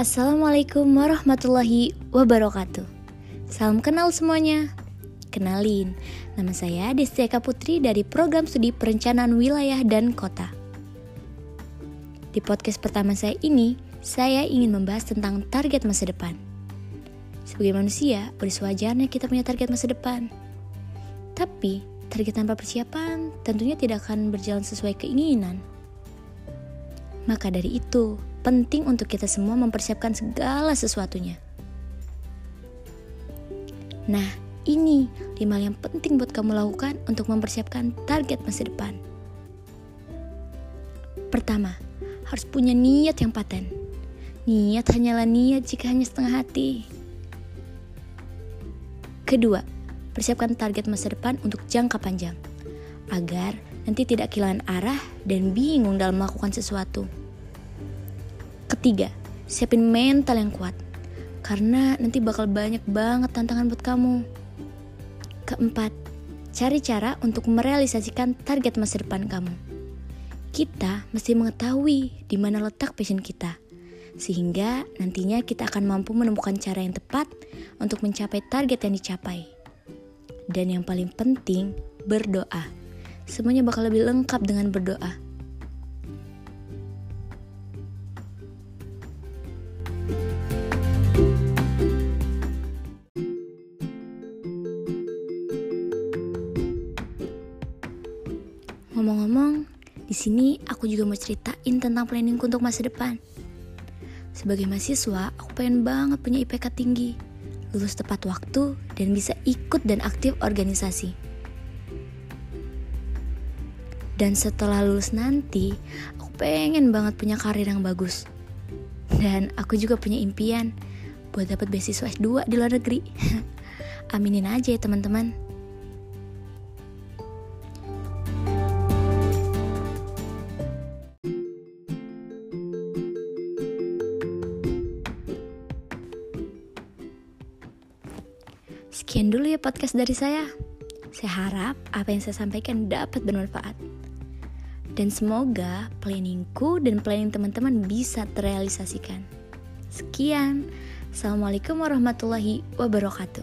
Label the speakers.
Speaker 1: Assalamualaikum warahmatullahi wabarakatuh. Salam kenal semuanya. Kenalin, nama saya Desti Eka Putri dari Program Studi Perencanaan Wilayah dan Kota. Di podcast pertama saya ini, saya ingin membahas tentang target masa depan. Sebagai manusia, bersewajarnya kita punya target masa depan. Tapi, target tanpa persiapan tentunya tidak akan berjalan sesuai keinginan. Maka dari itu, penting untuk kita semua mempersiapkan segala sesuatunya. Nah, ini lima yang penting buat kamu lakukan untuk mempersiapkan target masa depan. Pertama, harus punya niat yang paten. Niat hanyalah niat jika hanya setengah hati. Kedua, persiapkan target masa depan untuk jangka panjang, agar nanti tidak kehilangan arah dan bingung dalam melakukan sesuatu. Ketiga, siapin mental yang kuat. Karena nanti bakal banyak banget tantangan buat kamu. Keempat, cari cara untuk merealisasikan target masa depan kamu. Kita mesti mengetahui di mana letak passion kita. Sehingga nantinya kita akan mampu menemukan cara yang tepat untuk mencapai target yang dicapai. Dan yang paling penting, berdoa. Semuanya bakal lebih lengkap dengan berdoa. Ngomong-ngomong, di sini aku juga mau ceritain tentang planningku untuk masa depan. Sebagai mahasiswa, aku pengen banget punya IPK tinggi, lulus tepat waktu, dan bisa ikut dan aktif organisasi. Dan setelah lulus nanti, aku pengen banget punya karir yang bagus. Dan aku juga punya impian buat dapat beasiswa S2 di luar negeri. Aminin aja ya teman-teman. Sekian dulu ya podcast dari saya. Saya harap apa yang saya sampaikan dapat bermanfaat. Dan semoga planningku dan planning teman-teman bisa terrealisasikan. Sekian. Assalamualaikum warahmatullahi wabarakatuh.